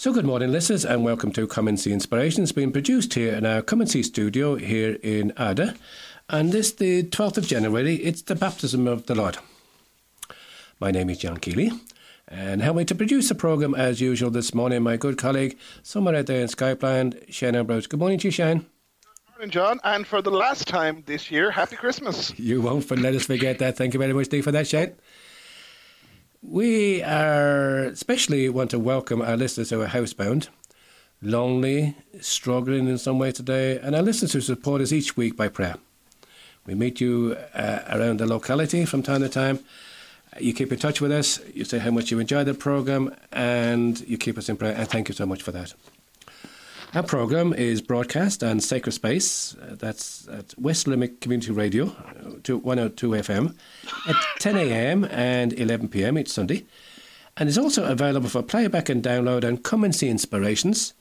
So, good morning, listeners, and welcome to Come and See Inspirations, being produced here in our Come and See studio here in Athea. And this, the 12th of January, it's the baptism of the Lord. My name is John Keeley, and help me to produce the programme as usual this morning, my good colleague, somewhere out there in Skypeland, Shane Ambrose. Good morning to you, Shane. Good morning, John, and for the last time this year, Happy Christmas. You won't let us forget that. Thank you very much, Steve, for that, Shane. We are especially want to welcome our listeners who are housebound, lonely, struggling in some way today, and our listeners who support us each week by prayer. We meet you uh, around the locality from time to time. You keep in touch with us, you say how much you enjoy the programme, and you keep us in prayer, and thank you so much for that. Our programme is broadcast on Sacred Space, uh, that's at West Limerick Community Radio, uh, to 102 FM, at 10 a.m. and 11 p.m. each Sunday. And is also available for playback and download and come and see inspirations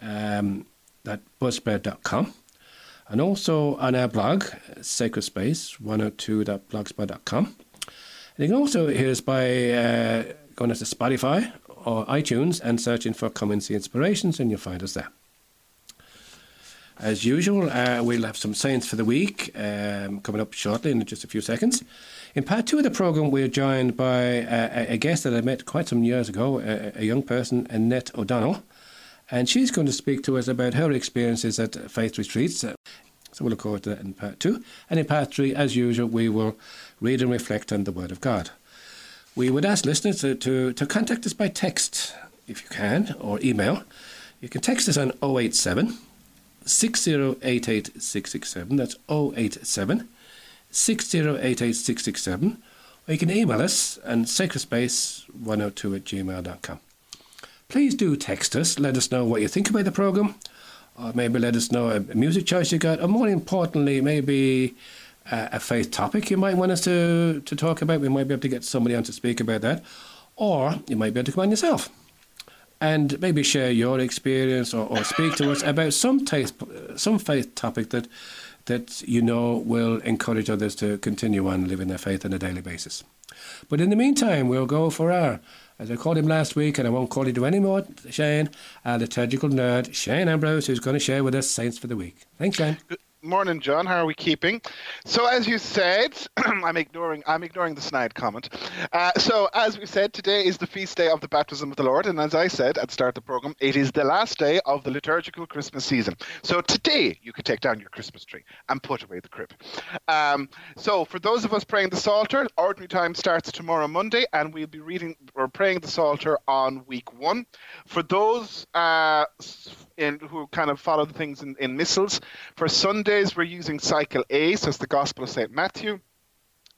um, at buzzsprout.com. And also on our blog, Sacred Space 102.blogspot.com. And you can also hear us by uh, going to Spotify or iTunes and searching for Come See Inspirations, and you'll find us there. As usual, uh, we'll have some science for the week um, coming up shortly in just a few seconds. In part two of the programme, we're joined by uh, a guest that I met quite some years ago, a, a, young person, Annette O'Donnell, and she's going to speak to us about her experiences at faith retreats. So we'll look forward to that in part two. And in part three, as usual, we will read and reflect on the Word of God. We would ask listeners to, to, to contact us by text, if you can, or email. You can text us on 087 6088667. That's 087 6088667. Or you can email us on sacredspace102 at oh gmail.com. Please do text us. Let us know what you think about the programme. Or maybe let us know a music choice you got. Or more importantly, maybe a, a faith topic you might want us to, to talk about. We might be able to get somebody on to speak about that. Or you might be able to come on yourself and maybe share your experience or, or speak to us about some taste, some faith topic that that you know will encourage others to continue on living their faith on a daily basis. But in the meantime, we'll go for our, as I called him last week, and I won't call you to anymore, Shane, our liturgical nerd, Shane Ambrose, who's going to share with us Saints for the Week. Thanks, Shane. Morning, John. How are we keeping? So, as you said, I'm ignoring I'm ignoring the snide comment. Uh, so, as we said, today is the feast day of the baptism of the Lord, and as I said at the start of the program, it is the last day of the liturgical Christmas season. So, today you can take down your Christmas tree and put away the crib. Um, so, for those of us praying the Psalter, ordinary time starts tomorrow Monday, and we'll be reading or praying the Psalter on week one. For those uh, in, who kind of follow the things in, in missals, for Sunday Weekdays, we're using cycle A, so it's the Gospel of St. Matthew.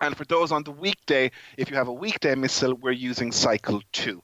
And for those on the weekday, if you have a weekday missal, we're using cycle 2.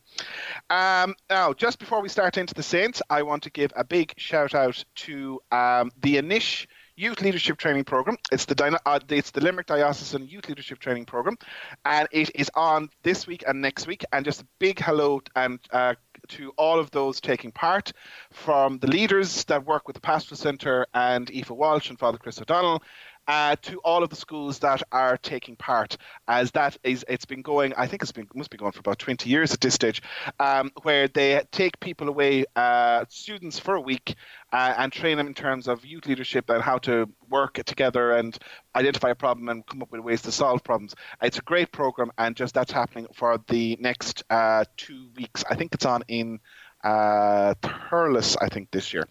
Um, now, just before we start into the Saints, I want to give a big shout out to um, the Anish Youth Leadership Training Program. It's the uh, it's the Limerick Diocesan Youth Leadership Training Program, and it is on this week and next week. And just a big hello and uh, to all of those taking part, from the leaders that work with the Pastoral Centre and Aoife Walsh and Father Chris O'Donnell, uh, to all of the schools that are taking part, as that is it's been going. I think it's been must be going for about 20 years at this stage, um, where they take people away, uh, students for a week, uh, and train them in terms of youth leadership and how to work together and identify a problem and come up with ways to solve problems. It's a great program, and just that's happening for the next uh, two weeks. I think it's on in uh, Thurles, I think, this year.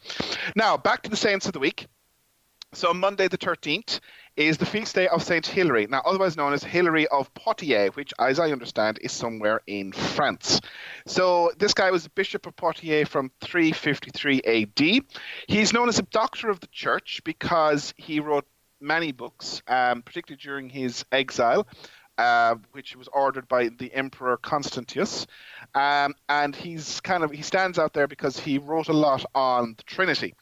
Now, back to the Saints of the Week. So Monday the 13th is the feast day of Saint Hilary, now otherwise known as Hilary of Poitiers, which, as I understand, is somewhere in France. So this guy was Bishop of Poitiers from 353 AD. He's known as a doctor of the church because he wrote many books, um, particularly during his exile. Uh, which was ordered by the Emperor Constantius, um, and he's kind of he stands out there because he wrote a lot on the Trinity.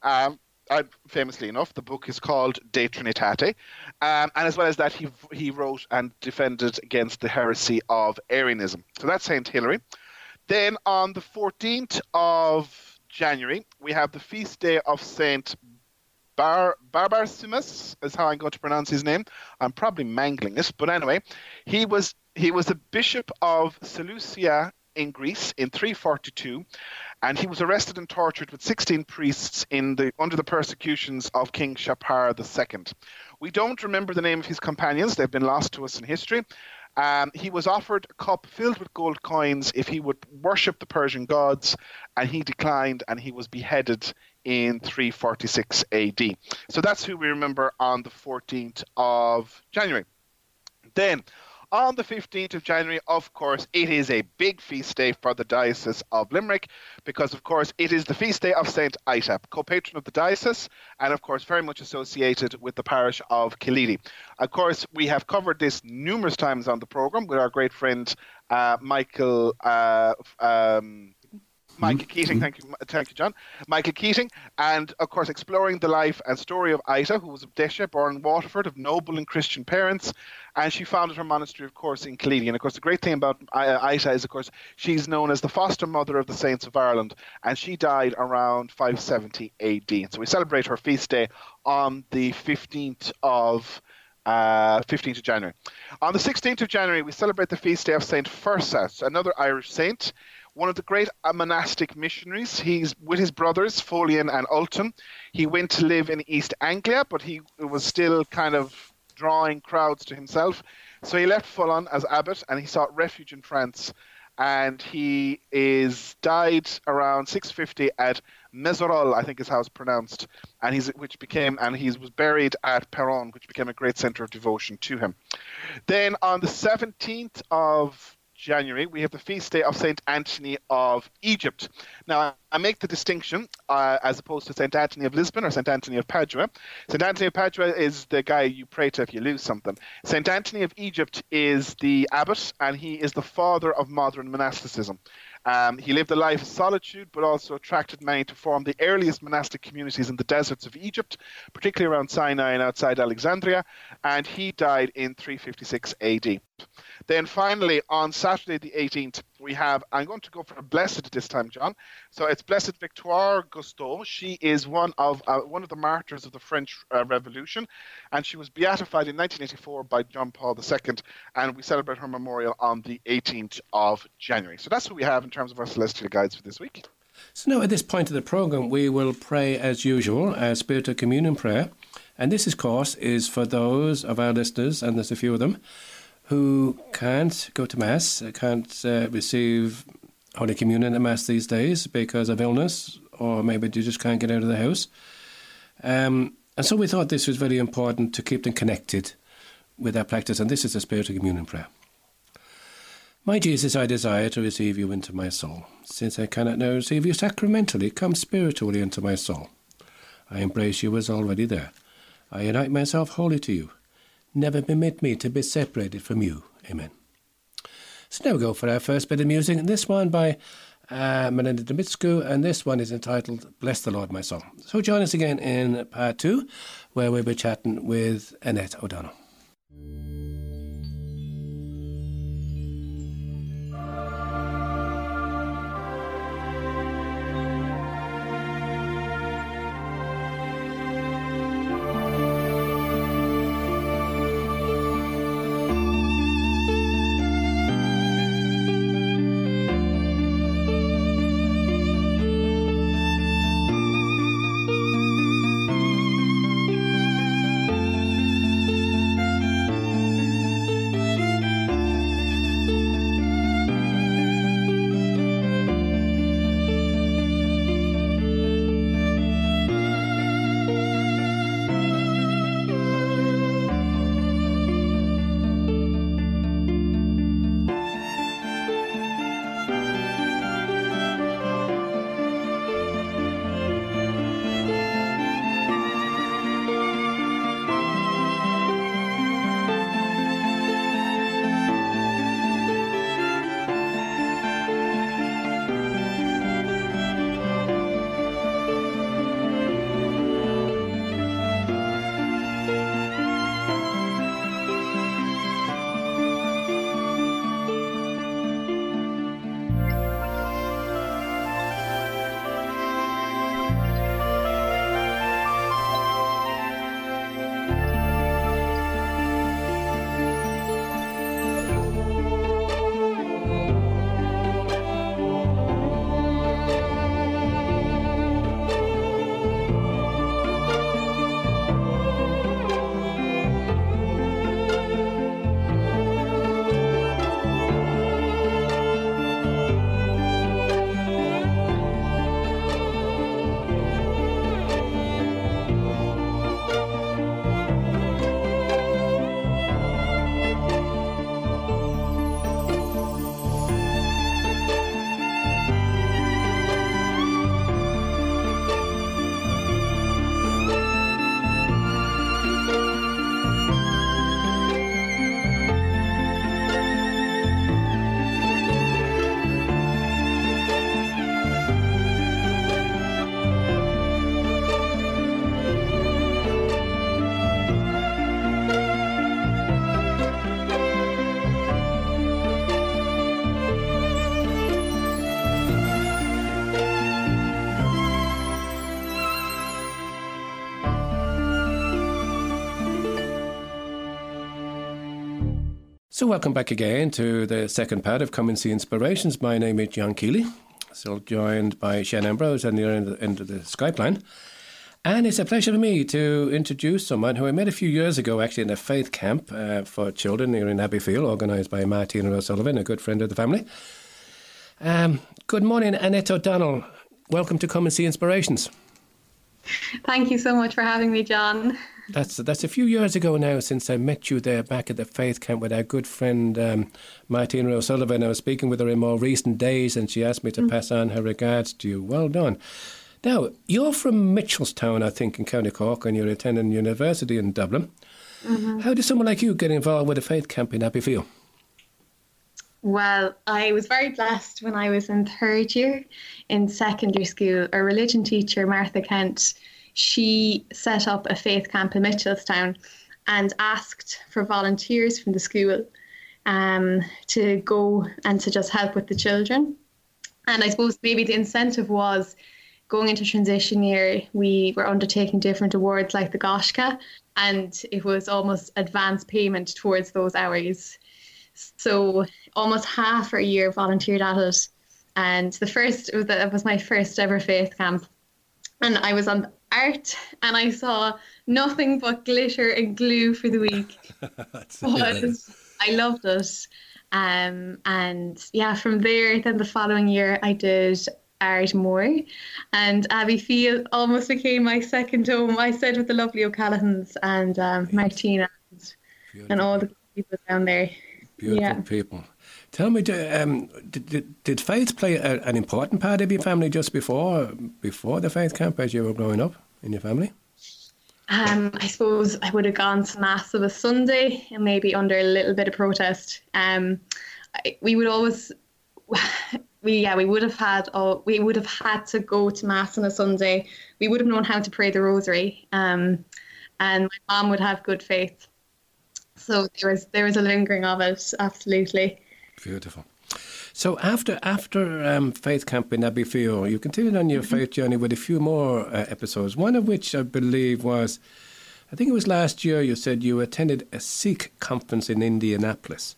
Um, uh, famously enough, the book is called De Trinitate, um, and as well as that, he he wrote and defended against the heresy of Arianism. So that's Saint Hilary. Then on the 14th of January, we have the feast day of Saint Bar Barbarcimus, is how I'm going to pronounce his name. I'm probably mangling this, but anyway, he was he was the bishop of Seleucia in Greece in 342, and he was arrested and tortured with 16 priests in the under the persecutions of King Shapur II. We don't remember the name of his companions; they've been lost to us in history. Um, he was offered a cup filled with gold coins if he would worship the Persian gods, and he declined, and he was beheaded in 346 AD. So that's who we remember on the 14th of January. Then, on the 15th of January, of course, it is a big feast day for the Diocese of Limerick because, of course, it is the feast day of St. Ita, co patron of the diocese, and, of course, very much associated with the parish of Killeedy. Of course, we have covered this numerous times on the programme with our great friend uh, Michael. Uh, um, Michael Keating, thank you, thank you, John. Michael Keating, and of course, exploring the life and story of Ita, who was a Desha, born in Waterford, of noble and Christian parents, and she founded her monastery, of course, in Killeedy. And of course, the great thing about Ita is, of course, she's known as the foster mother of the saints of Ireland, and she died around 570 AD. And So we celebrate her feast day on the 15th of uh, 15th of January. On the 16th of January, we celebrate the feast day of Saint Fursat, another Irish saint one of the great monastic missionaries. He's with his brothers, Foillan and Ultan. He went to live in East Anglia, but he was still kind of drawing crowds to himself. So he left Foillan as abbot and he sought refuge in France. And he is died around 650 at Mézerolles, I think is how it's pronounced, and he's which became and he was buried at Peronne, which became a great center of devotion to him. Then on the 17th of January, we have the feast day of Saint Anthony of Egypt. Now, I make the distinction uh, as opposed to Saint Anthony of Lisbon or Saint Anthony of Padua. Saint Anthony of Padua is the guy you pray to if you lose something. Saint Anthony of Egypt is the abbot, and he is the father of modern monasticism. Um, he lived a life of solitude, but also attracted many to form the earliest monastic communities in the deserts of Egypt, particularly around Sinai and outside Alexandria, and he died in 356 AD. Then finally, on Saturday the 18th, we have, I'm going to go for a blessed this time, John. So it's Blessed Victoire Gustot. She is one of uh, one of the martyrs of the French uh, Revolution, and she was beatified in 1984 by John Paul II, and we celebrate her memorial on the 18th of January. So that's what we have in terms of our celestial guides for this week. So now at this point of the program, we will pray as usual, a spirit of communion prayer. And this, of course, is for those of our listeners, and there's a few of them, who can't go to Mass, can't uh, receive Holy Communion at Mass these days because of illness, or maybe they just can't get out of the house. Um, and so we thought this was very important to keep them connected with our practice, and this is the Spirit of Communion prayer. My Jesus, I desire to receive you into my soul. Since I cannot now receive you sacramentally, come spiritually into my soul. I embrace you as already there. I unite myself wholly to you. Never permit me to be separated from you. Amen. So now we go for our first bit of music, and this one by uh, Melinda Demitsku, and this one is entitled Bless the Lord, My Soul. So join us again in part two, where we'll be chatting with Annette O'Donnell. So, welcome back again to the second part of Come and See Inspirations. My name is John Keeley, still joined by Shane Ambrose on the other end of the Skype line. And it's a pleasure for me to introduce someone who I met a few years ago, actually, in a faith camp uh, for children here in Abbeyfeale, organised by Martina O'Sullivan, a good friend of the family. Um, good morning, Annette O'Donnell. Welcome to Come and See Inspirations. Thank you so much for having me, John. That's that's a few years ago now since I met you there back at the faith camp with our good friend um, Martina O'Sullivan. I was speaking with her in more recent days, and she asked me to mm. pass on her regards to you. Well done. Now you're from Mitchelstown, I think, in County Cork, and you're attending university in Dublin. Mm-hmm. How did someone like you get involved with a faith camp in Abbeyfeale? Well, I was very blessed when I was in third year in secondary school. Our religion teacher, Martha Kent, she set up a faith camp in Mitchelstown and asked for volunteers from the school um, to go and to just help with the children. And I suppose maybe the incentive was going into transition year, we were undertaking different awards like the Gaisce, and it was almost advance payment towards those hours. So almost half a year volunteered at it. And the first, it was my first ever faith camp. And I was on art and I saw nothing but glitter and glue for the week. I loved it. Um, and yeah, from there, then the following year, I did art more. And Abbeyfeale almost became my second home. I stayed with the lovely O'Callaghan's and um, Martina and, and all the people down there. Beautiful yeah. people. Tell me, um, did, did faith play a, an important part of your family just before before the faith camp as you were growing up in your family? Um, I suppose I would have gone to mass of a Sunday and maybe under a little bit of protest. Um, I, we would always, we yeah, we would have had, oh, we would have had to go to mass on a Sunday. We would have known how to pray the rosary, um, and my mom would have good faith. So there was there was a lingering of it, absolutely. Beautiful. So after after um, Faith Camp in Abbeyfeale, you continued on your mm-hmm. faith journey with a few more uh, episodes. One of which I believe was, I think it was last year. You said you attended a Seek conference in Indianapolis.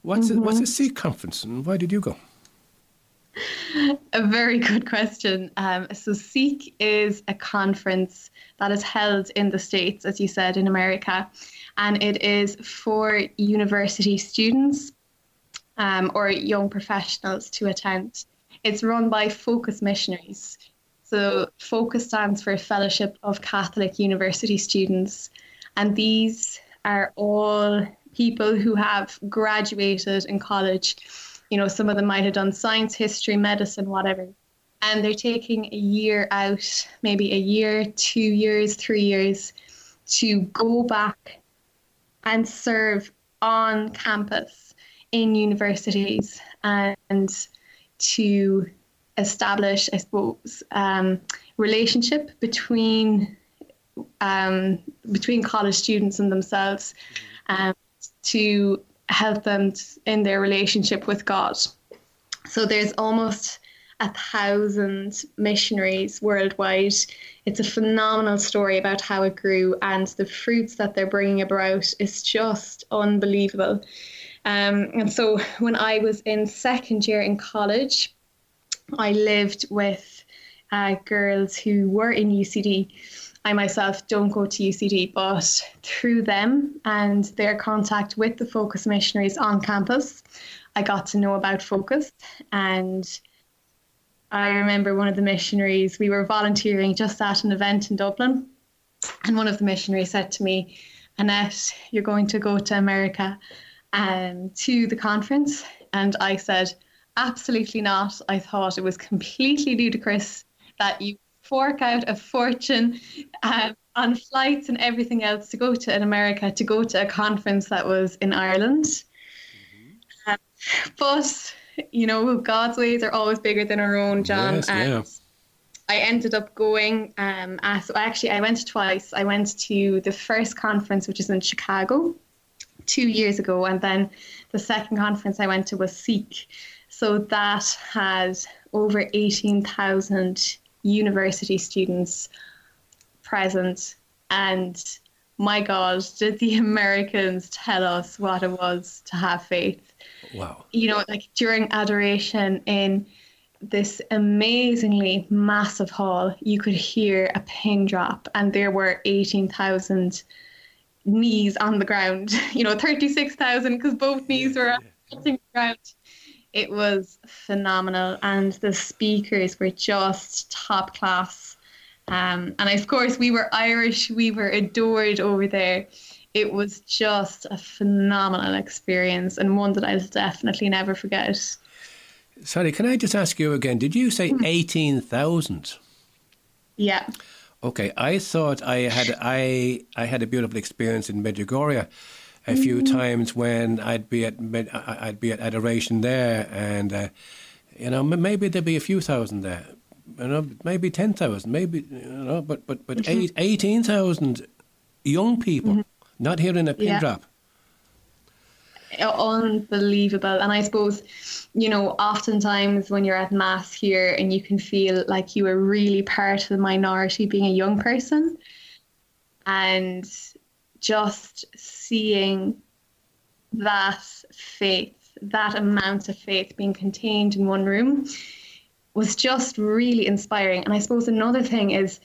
What's mm-hmm. a, what's a Seek conference, and why did you go? A very good question. Um, so, Seek is a conference that is held in the States, as you said, in America, and it is for university students um, or young professionals to attend. It's run by Focus Missionaries. So, Focus stands for Fellowship of Catholic University Students, and these are all people who have graduated in college. You know, some of them might have done science, history, medicine, whatever. And they're taking a year out, maybe a year, two years, three years, to go back and serve on campus in universities and to establish, I suppose, um, relationship between um, between college students and themselves, um, to help them in their relationship with God. So there's almost a thousand missionaries worldwide. It's a phenomenal story about how it grew and the fruits that they're bringing about is just unbelievable. Um, and so when I was in second year in college, I lived with uh, girls who were in UCD. I myself don't go to UCD, but through them and their contact with the Focus missionaries on campus, I got to know about Focus. And I remember one of the missionaries, we were volunteering just at an event in Dublin. And one of the missionaries said to me, Annette, you're going to go to America um, to the conference, and I said, absolutely not. I thought it was completely ludicrous that you fork out a fortune um, on flights and everything else to go to in America to go to a conference that was in Ireland. Mm-hmm. Um, but you know, God's ways are always bigger than our own, John. Yes, and yeah. I ended up going. Um, so actually, I went twice. I went to the first conference, which is in Chicago, two years ago, and then the second conference I went to was Seek. So that has over 18,000 university students present, and my God, did the Americans tell us what it was to have faith? Wow. You know, like during adoration in this amazingly massive hall, you could hear a pin drop, and there were 18,000 knees on the ground. You know, 36,000 because both knees were touching the ground. It was phenomenal, and the speakers were just top class. Um, and of course, we were Irish, we were adored over there. It was just a phenomenal experience and one that I'll definitely never forget. Sorry, can I just ask you again? Did you say mm-hmm. 18,000? Yeah. Okay, I thought I had I I had a beautiful experience in Medjugorje a few mm-hmm. times when I'd be at I'd be at adoration there, and uh, you know maybe there'd be a few thousand there, you know maybe ten thousand, maybe you know, but but but mm-hmm. eight, eighteen thousand young people mm-hmm. not hearing a pin yeah. drop unbelievable. And I suppose, you know, oftentimes when you're at mass here and you can feel like you are really part of the minority being a young person and just seeing that faith, that amount of faith being contained in one room was just really inspiring. And I suppose another thing is,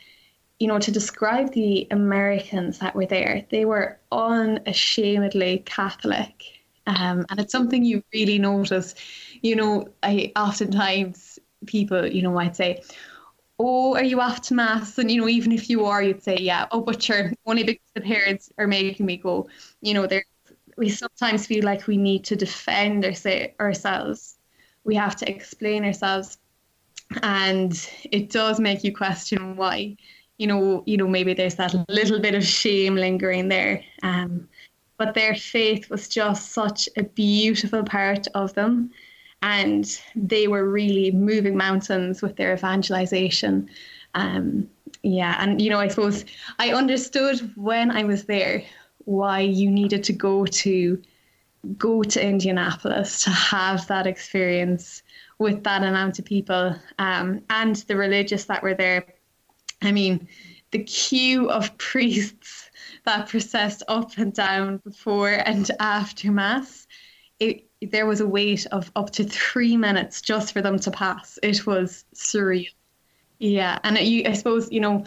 you know, to describe the Americans that were there, they were unashamedly Catholic um, and it's something you really notice. You know, I oftentimes people, you know, might say, "Oh, are you off to mass?" And you know, even if you are, you'd say, "Yeah." Oh, but sure, only because the parents are making me go. You know, there we sometimes feel like we need to defend ourselves. We have to explain ourselves, and it does make you question why. You know, you know, maybe there's that little bit of shame lingering there. Um, but their faith was just such a beautiful part of them. And they were really moving mountains with their evangelization. Um, yeah, and you know, I suppose I understood when I was there why you needed to go to go to Indianapolis to have that experience with that amount of people um, and the religious that were there. I mean, the queue of priests that processed up and down before and after mass, it, there was a wait of up to three minutes just for them to pass. It was surreal. Yeah, and you, I suppose you know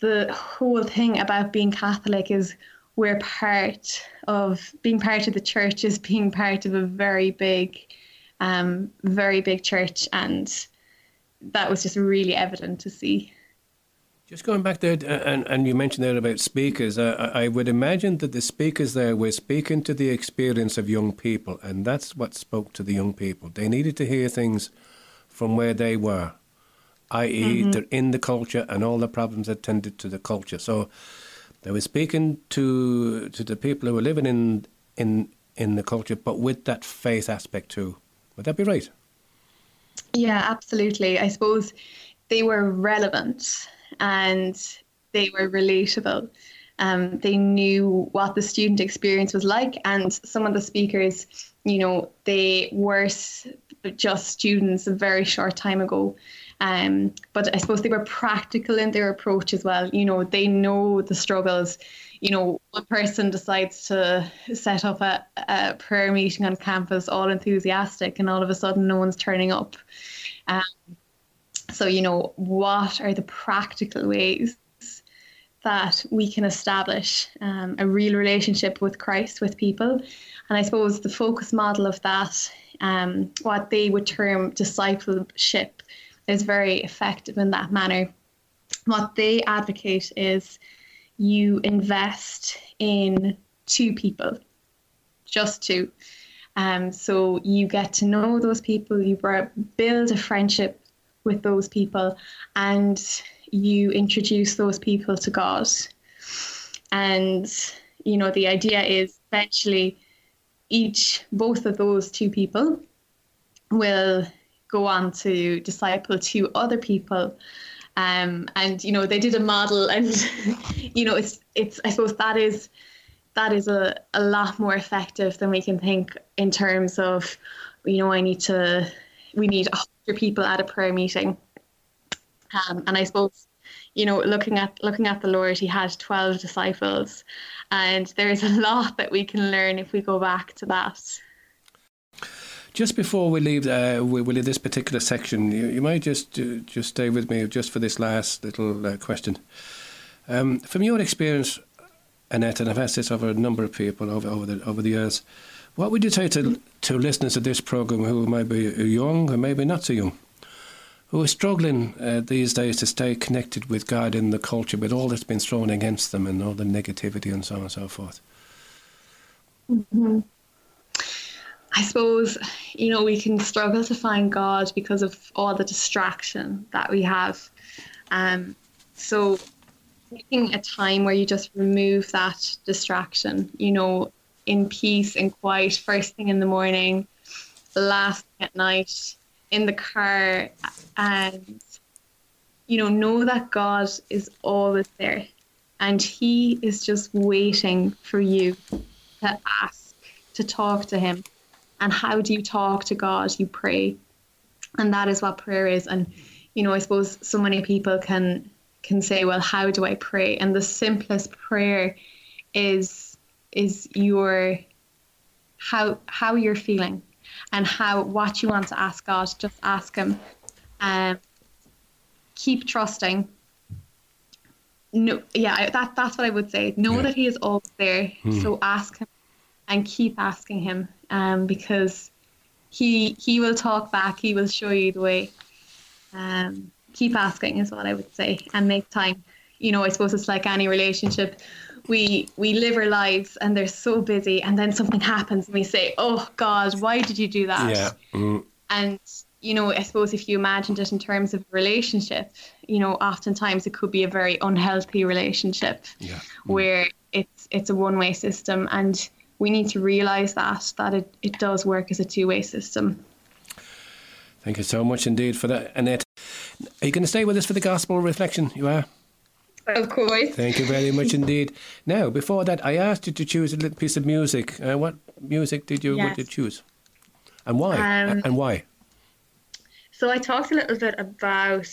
the whole thing about being Catholic is we're part of being part of the church is being part of a very big, um, very big church, and that was just really evident to see. Just going back there, uh, and, and you mentioned there about speakers, uh, I would imagine that the speakers there were speaking to the experience of young people, and that's what spoke to the young people. They needed to hear things from where they were, i.e., mm-hmm. they're in the culture and all the problems attended to the culture. So they were speaking to to the people who were living in in in the culture, but with that faith aspect too. Would that be right? Yeah, absolutely. I suppose they were relevant and they were relatable. Um, they knew what the student experience was like, and some of the speakers, you know, they were just students a very short time ago. Um, but I suppose they were practical in their approach as well. You know, they know the struggles. You know, one person decides to set up a, a prayer meeting on campus, all enthusiastic, and all of a sudden, no one's turning up. Um, so, you know, what are the practical ways that we can establish um, a real relationship with Christ with people? And I suppose the focus model of that, um, what they would term discipleship, is very effective in that manner. What they advocate is you invest in two people, just two. Um, so you get to know those people, you build a friendship with those people and you introduce those people to God. And, you know, the idea is eventually each, both of those two people will go on to disciple two other people. Um, and, you know, they did a model and, you know, it's, it's, I suppose that is, that is a, a lot more effective than we can think in terms of, you know, I need to, we need 100 people at a prayer meeting. Um, and I suppose you know, looking at looking at the Lord, he had 12 disciples. And there's a lot that we can learn if we go back to that. Just before we leave, uh, we, we leave this particular section, you, you might just uh, just stay with me just for this last little uh, question. Um, from your experience, Annette, and I've asked this over a number of people over over the over the years, what would you say to to listeners of this program who might be young or maybe not so young, who are struggling uh, these days to stay connected with God in the culture, with all that's been thrown against them and all the negativity and so on and so forth? Mm-hmm. I suppose, you know, we can struggle to find God because of all the distraction that we have. Um, so, taking a time where you just remove that distraction, you know, in peace and quiet, first thing in the morning, last at night, in the car, and, you know, know that God is always there and He is just waiting for you to ask, to talk to Him and how do you talk to God? You pray. And that is what prayer is. And, you know, I suppose so many people can can say, well, how do I pray? And the simplest prayer is is your how how you're feeling and how what you want to ask God. Just ask him. Um, keep trusting. No, yeah, that that's what I would say. Know yeah. that He is always there. Hmm. So ask Him and keep asking Him um, because he he will talk back. He will show you the way. Um, keep asking is what I would say, and make time. You know, I suppose it's like any relationship. We we live our lives and they're so busy, and then something happens, and we say, "Oh God, why did you do that?" Yeah. Mm. And you know, I suppose if you imagined it in terms of a relationship, you know, oftentimes it could be a very unhealthy relationship yeah. mm. where it's it's a one way system and we need to realise that that it, it does work as a two way system. Thank you so much indeed for that, Annette. Are you going to stay with us for the gospel reflection? You are. Of course. Thank you very much indeed. Now, before that, I asked you to choose a little piece of music. Uh, what music did you, yes. did you choose? And why? Um, and why? So I talked a little bit about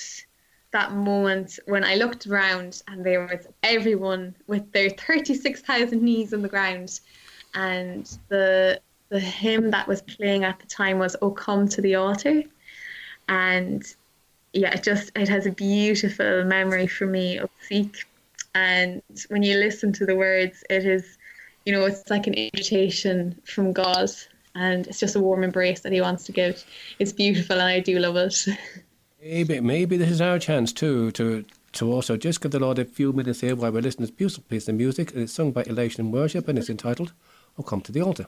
that moment when I looked around and there was everyone with their 36,000 knees on the ground and the the hymn that was playing at the time was "Oh Come to the Altar," and yeah, it just it has a beautiful memory for me of Seek. And when you listen to the words, it is, you know, it's like an invitation from God, and it's just a warm embrace that He wants to give. It's beautiful, and I do love it. Maybe, maybe this is our chance too to to also just give the Lord a few minutes here while we're listening to this beautiful piece of music. And it's sung by Elevation Worship, and it's entitled or come to the altar.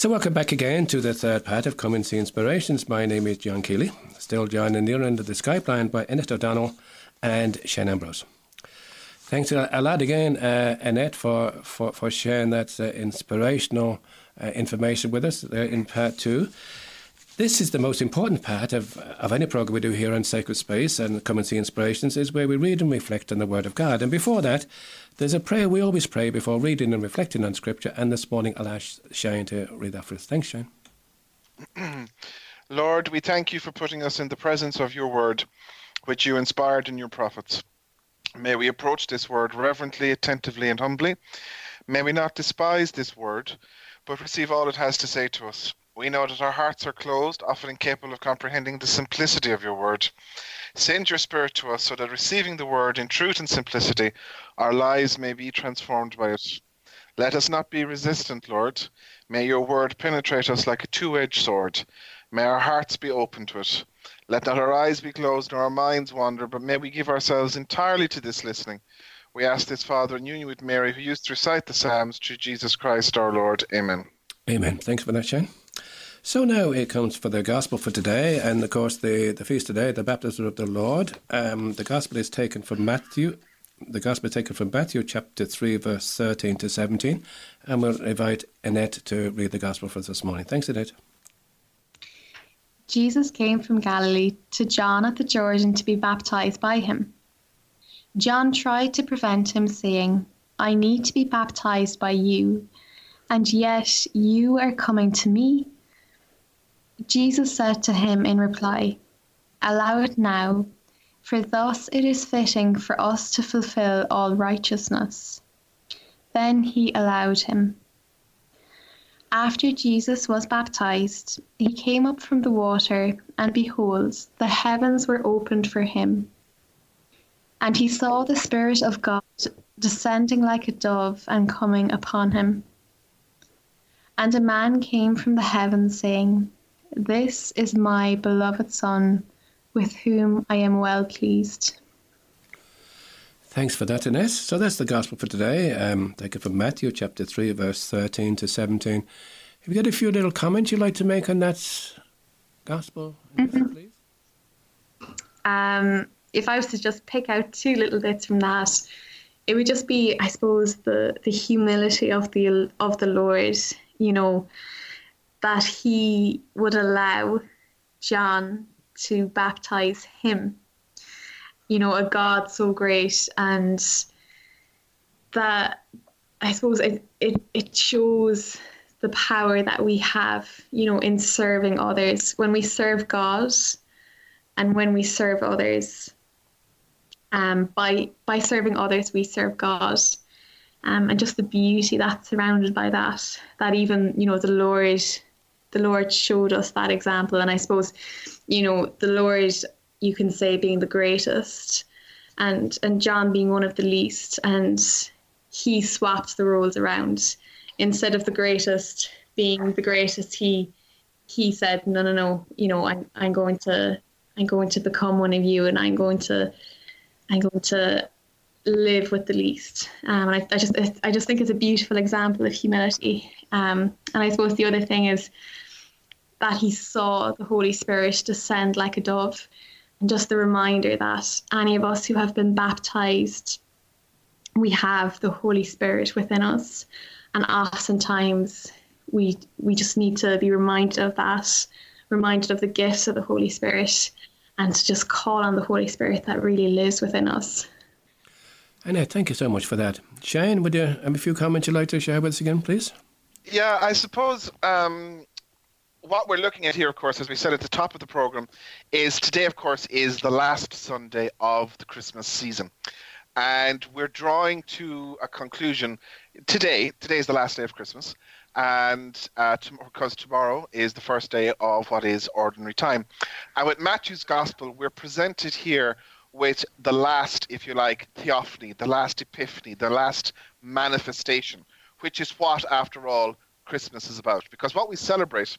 So, welcome back again to the third part of Come and See Inspirations. My name is John Keeley, still joined in the other end of the Skype line by Annette O'Donnell and Shane Ambrose. Thanks a lot again, uh, Annette, for, for, for sharing that uh, inspirational uh, information with us in part two. This is the most important part of, of any program we do here on Sacred Space and Come and See Inspirations, is where we read and reflect on the Word of God. And before that, there's a prayer we always pray before reading and reflecting on Scripture. And this morning, I'll ask Shane to read that for us. Thanks, Shane. Lord, we thank you for putting us in the presence of your Word, which you inspired in your prophets. May we approach this Word reverently, attentively, and humbly. May we not despise this Word, but receive all it has to say to us. We know that our hearts are closed, often incapable of comprehending the simplicity of your word. Send your Spirit to us so that receiving the word in truth and simplicity, our lives may be transformed by it. Let us not be resistant, Lord. May your word penetrate us like a two edged sword. May our hearts be open to it. Let not our eyes be closed nor our minds wander, but may we give ourselves entirely to this listening. We ask this, Father, in union with Mary, who used to recite the Psalms, through Jesus Christ our Lord. Amen. Amen. Thanks for that, Shane. So now it comes for the gospel for today, and of course the, the feast today, the baptism of the Lord. Um, the gospel is taken from Matthew. The gospel is taken from Matthew chapter 3, verse 13 to 17. And we'll invite Annette to read the gospel for us this morning. Thanks, Annette. Jesus came from Galilee to John at the Jordan to be baptized by him. John tried to prevent him, saying, I need to be baptized by you, and yet you are coming to me. Jesus said to him in reply, Allow it now, for thus it is fitting for us to fulfill all righteousness. Then he allowed him. After Jesus was baptized, he came up from the water, and behold, the heavens were opened for him. And he saw the Spirit of God descending like a dove and coming upon him. And a man came from the heavens, saying, this is my beloved Son, with whom I am well pleased. Thanks for that, Ines. So that's the gospel for today. Um, taken from Matthew chapter 3, verse 13 to 17. Have you got a few little comments you'd like to make on that gospel, mm-hmm. please? Um, if I was to just pick out two little bits from that, it would just be, I suppose, the, the humility of the of the Lord. You know, that he would allow John to baptize him. You know, a God so great and that I suppose it, it, it shows the power that we have, you know, in serving others. When we serve God and when we serve others, um, by by serving others, we serve God. Um, and just the beauty that's surrounded by that, that even, you know, the Lord the Lord showed us that example. And I suppose, you know, the Lord you can say being the greatest, and and John being one of the least, and he swapped the roles around. Instead of the greatest being the greatest, he he said, no, no, no, you know, I'm I'm going to I'm going to become one of you, and I'm going to I'm going to live with the least. Um, and I, I just I just think it's a beautiful example of humility. Um, and I suppose the other thing is that he saw the Holy Spirit descend like a dove, and just the reminder that any of us who have been baptized, we have the Holy Spirit within us, and oftentimes we we just need to be reminded of that, reminded of the gifts of the Holy Spirit, and to just call on the Holy Spirit that really lives within us. Annette, thank you so much for that. Shane, would you have a few comments you'd like to share with us again, please? Yeah, I suppose um, what we're looking at here, of course, as we said at the top of the program, is today, of course, is the last Sunday of the Christmas season. And we're drawing to a conclusion today. Today is the last day of Christmas. And uh, because tomorrow is the first day of what is ordinary time. And with Matthew's Gospel, we're presented here with the last, if you like, theophany, the last epiphany, the last manifestation, which is what, after all, Christmas is about. Because what we celebrate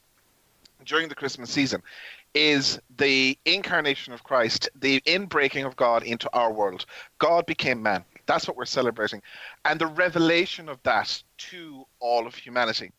during the Christmas season is the incarnation of Christ, the inbreaking of God into our world. God became man. That's what we're celebrating. And the revelation of that to all of humanity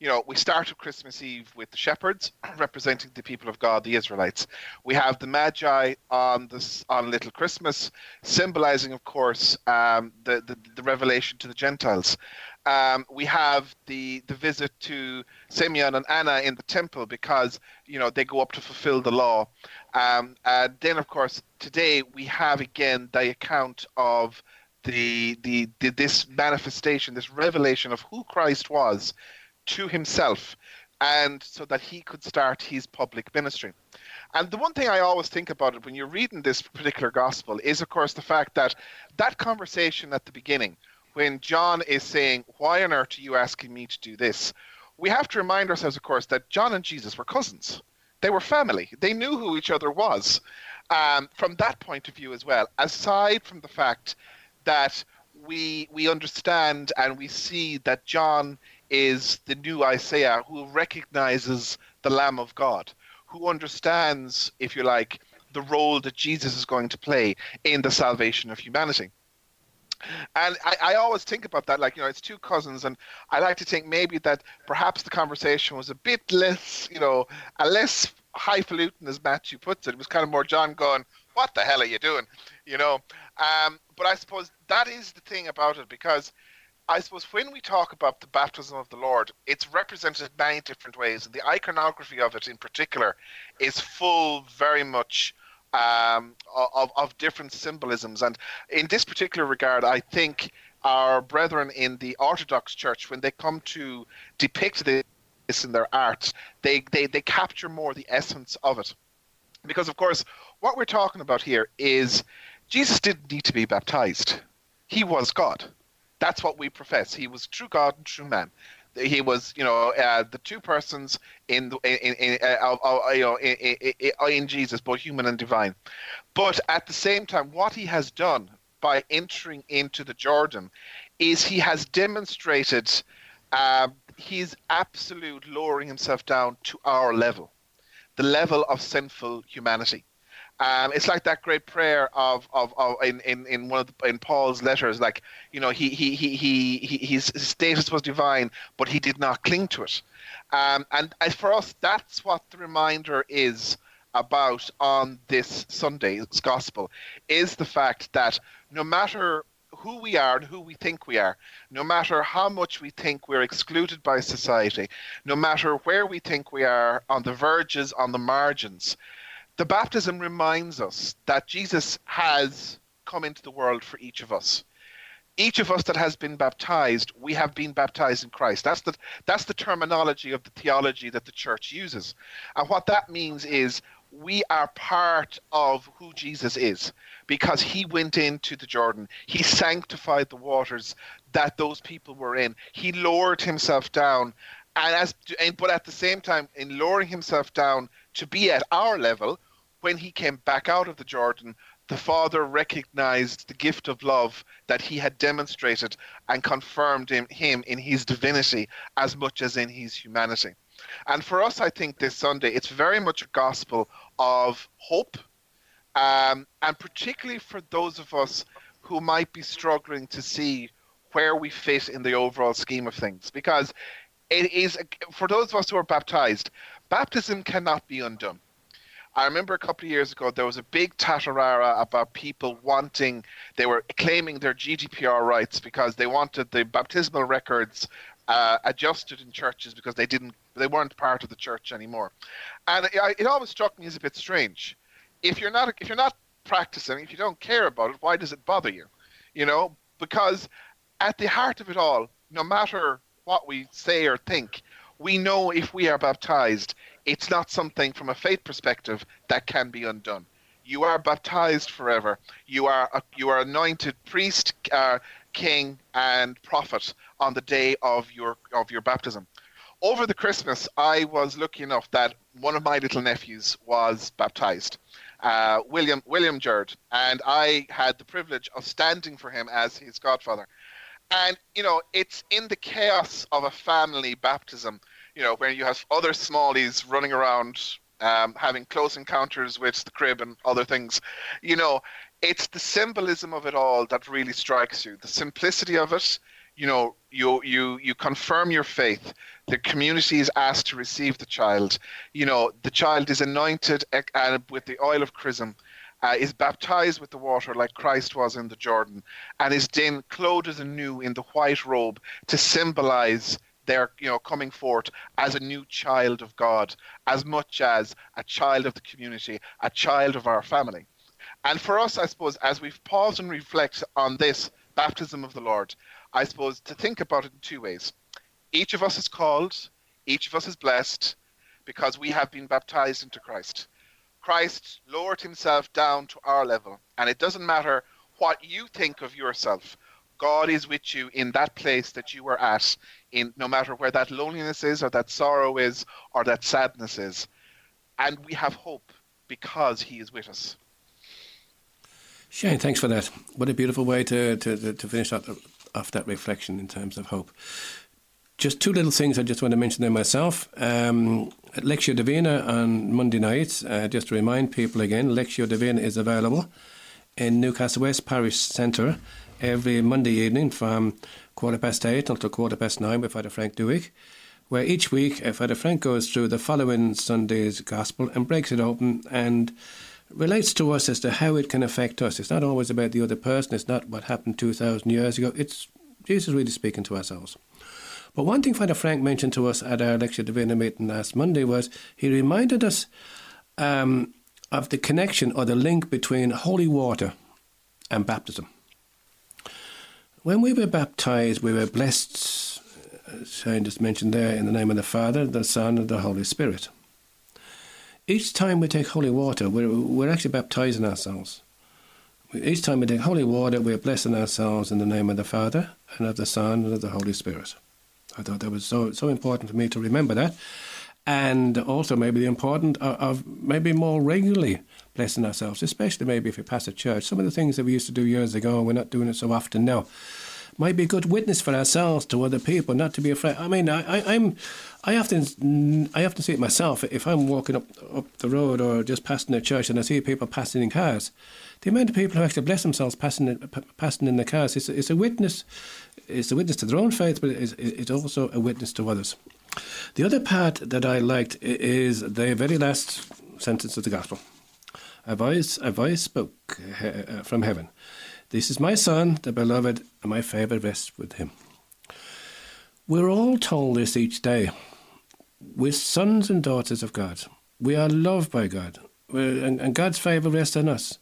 you know, we start Christmas Eve with the shepherds representing the people of God, the Israelites. We have the Magi on this on Little Christmas, symbolizing, of course, um, the, the, the revelation to the Gentiles. Um, we have the the visit to Simeon and Anna in the temple because you know they go up to fulfill the law. Um, and then, of course, today we have again the account of the, the, the this manifestation, this revelation of who Christ was to himself and so that he could start his public ministry. And the one thing I always think about it when you're reading this particular gospel is, of course, the fact that that conversation at the beginning, when John is saying, Why on earth are you asking me to do this? We have to remind ourselves, of course, that John and Jesus were cousins. They were family. They knew who each other was. Um, from that point of view as well, aside from the fact that we we understand and we see that John is the new Isaiah who recognizes the Lamb of God, who understands, if you like, the role that Jesus is going to play in the salvation of humanity. And I, I, always think about that, like, you know, it's two cousins, and I like to think maybe that perhaps the conversation was a bit less, you know, a less highfalutin as Matthew puts it. It was kind of more John going, What the hell are you doing? You know? Um, but I suppose that is the thing about it, because I suppose when we talk about the baptism of the Lord, it's represented many different ways. And the iconography of it in particular is full very much um, of, of different symbolisms. And in this particular regard, I think our brethren in the Orthodox Church, when they come to depict this in their art, they, they, they capture more the essence of it. Because, of course, what we're talking about here is Jesus didn't need to be baptized, he was God that's what we profess. He was true God and true man. He was, you know, uh, the two persons in, in, in, uh, uh, you know, in, in Jesus, both human and divine. But at the same time, what he has done by entering into the Jordan is he has demonstrated uh, his absolute lowering himself down to our level, the level of sinful humanity. Um, it's like that great prayer of, of, of in, in, in one of the, in Paul's letters, like you know he he, he, he, he his status was divine, but he did not cling to it. Um, and for us, that's what the reminder is about on this Sunday's gospel, is the fact that no matter who we are and who we think we are, no matter how much we think we're excluded by society, no matter where we think we are on the verges, on the margins, the baptism reminds us that Jesus has come into the world for each of us. Each of us that has been baptized, we have been baptized in Christ. That's the that's the terminology of the theology that the church uses. And what that means is we are part of who Jesus is because he went into the Jordan. He sanctified the waters that those people were in. He lowered himself down and as and, but at the same time in lowering himself down to be at our level when he came back out of the Jordan, the Father recognized the gift of love that he had demonstrated and confirmed in him in his divinity as much as in his humanity. And for us, I think this Sunday, it's very much a gospel of hope, um, and particularly for those of us who might be struggling to see where we fit in the overall scheme of things. Because it is, for those of us who are baptized, baptism cannot be undone. I remember a couple of years ago there was a big tatarara about people wanting, they were claiming their GDPR rights because they wanted the baptismal records uh, adjusted in churches because they didn't, they weren't part of the church anymore, and it, it always struck me as a bit strange. If you're not, if you're not practicing, if you don't care about it, why does it bother you? You know, because at the heart of it all, no matter what we say or think, we know if we are baptized, it's not something from a faith perspective that can be undone. You are baptized forever. You are a, you are anointed priest, uh, king, and prophet on the day of your of your baptism. Over the Christmas, I was lucky enough that one of my little nephews was baptized, uh, William William Jerd, and I had the privilege of standing for him as his godfather. And you know, it's in the chaos of a family baptism you know, where you have other smallies running around um, having close encounters with the crib and other things. You know, it's the symbolism of it all that really strikes you. The simplicity of it. You know, you you you confirm your faith. The community is asked to receive the child. You know, the child is anointed uh, with the oil of chrism. Uh, is baptized with the water like Christ was in the Jordan, and is then clothed anew in the white robe to symbolize they're you know coming forth as a new child of God, as much as a child of the community, a child of our family. And for us, I suppose, as we've paused and reflect on this baptism of the Lord, I suppose to think about it in two ways. Each of us is called, each of us is blessed, because we have been baptized into Christ. Christ lowered himself down to our level, and it doesn't matter what you think of yourself. God is with you in that place that you are at in no matter where that loneliness is or that sorrow is or that sadness is. And we have hope because he is with us. Shane, thanks for that. What a beautiful way to, to, to finish off, off that reflection in terms of hope. Just two little things I just want to mention there myself. Um, Lectio Divina on Monday nights, uh, just to remind people again, Lectio Divina is available in Newcastle West Parish Centre every Monday evening from quarter past eight until quarter past nine with Father Frank Duick, where each week uh, Father Frank goes through the following Sunday's Gospel and breaks it open and relates to us as to how it can affect us. It's not always about the other person, it's not what happened 2,000 years ago, it's Jesus really speaking to ourselves. But one thing Father Frank mentioned to us at our Lectio Divina meeting last Monday was he reminded us um, of the connection or the link between holy water and baptism. When we were baptized, we were blessed, uh, as I just mentioned there, in the name of the Father, the Son, and the Holy Spirit. Each time we take holy water, we're, we're actually baptizing ourselves. Each time we take holy water, we're blessing ourselves in the name of the Father, and of the Son, and of the Holy Spirit. I thought that was so, so important for me to remember that. And also, maybe the important of, of maybe more regularly blessing ourselves, especially maybe if we pass a church. Some of the things that we used to do years ago, we're not doing it so often now. Might be a good witness for ourselves to other people, not to be afraid. I mean, I, I, I'm, I often, I often see it myself. If I'm walking up up the road or just passing a church and I see people passing in cars, the amount of people who actually bless themselves passing passing in the cars, it's, it's a witness. It's a witness to their own faith, but it's, it's also a witness to others. The other part that I liked is the very last sentence of the gospel a voice, a voice spoke uh, from heaven. This is my son, the beloved, and my favour rests with him. We're all told this each day. We're sons and daughters of God. We are loved by God, and, and God's favour rests on us.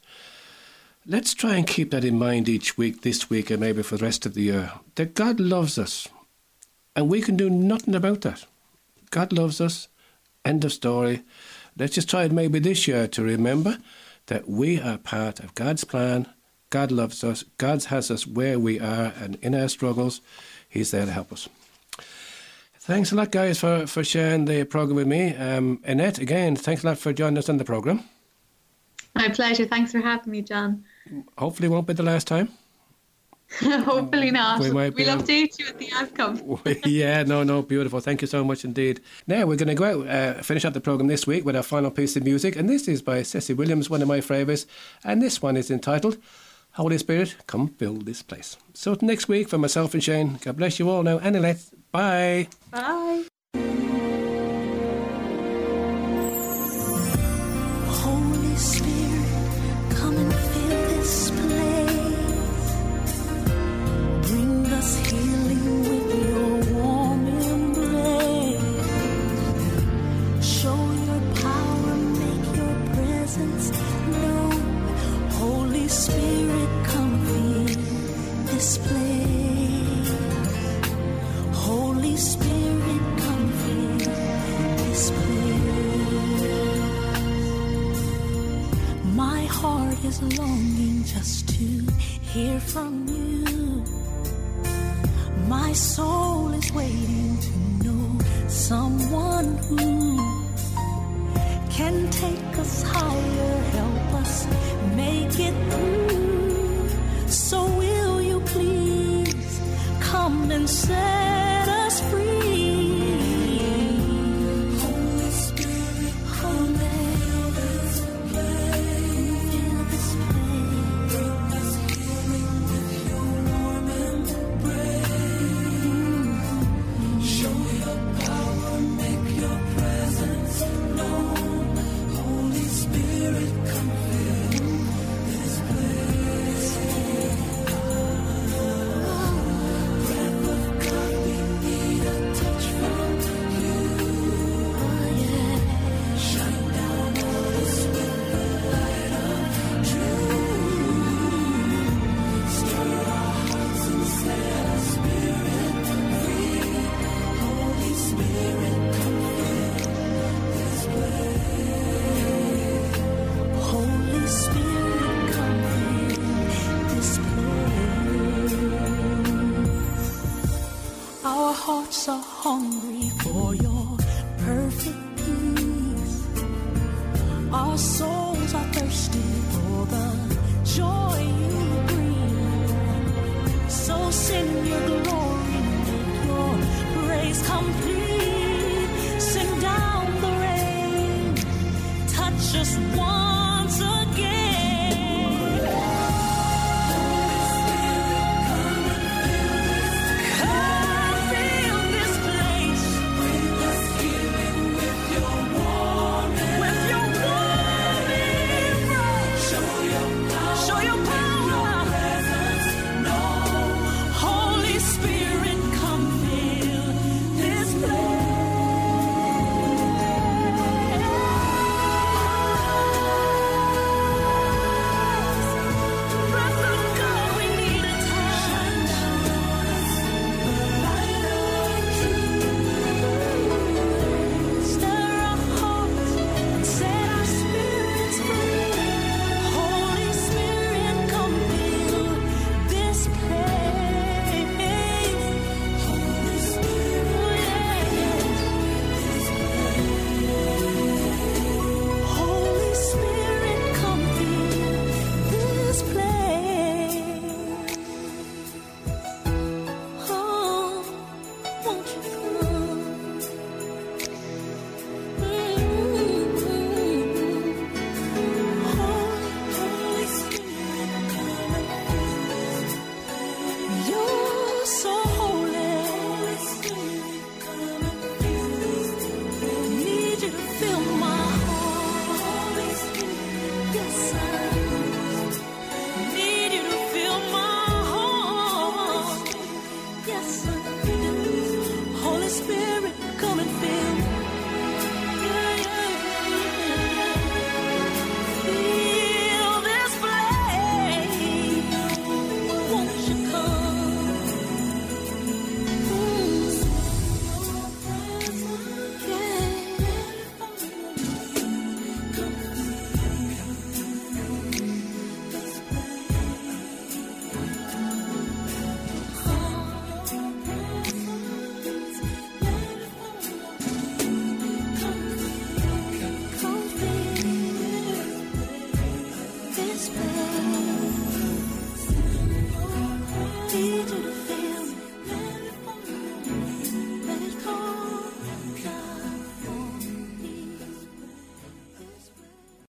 Let's try and keep that in mind each week, this week, and maybe for the rest of the year. That God loves us, and we can do nothing about that. God loves us. End of story. Let's just try it maybe this year to remember that we are part of God's plan. God loves us. God has us where we are, and in our struggles, He's there to help us. Thanks a lot, guys, for, for sharing the program with me. Um, Annette, again, thanks a lot for joining us on the program. My pleasure. Thanks for having me, John. Hopefully, it won't be the last time. Hopefully not. We might be we'll on- update you at the outcome. yeah, no, no, beautiful. Thank you so much indeed. Now we're going to go out, uh, finish up the program this week with our final piece of music, and this is by CeCe Winans, one of my favourites, and this one is entitled "Holy Spirit, Come Fill This Place." So next week, for myself and Shane, God bless you all. Now, Annalette, bye. Bye. Is longing just to hear from you. My soul is waiting to know someone who can take us higher, help us make it through. hearts are hungry for your perfect peace. Our souls are thirsty for the joy you bring. So send your glory, make your praise complete. Send down the rain, touch us.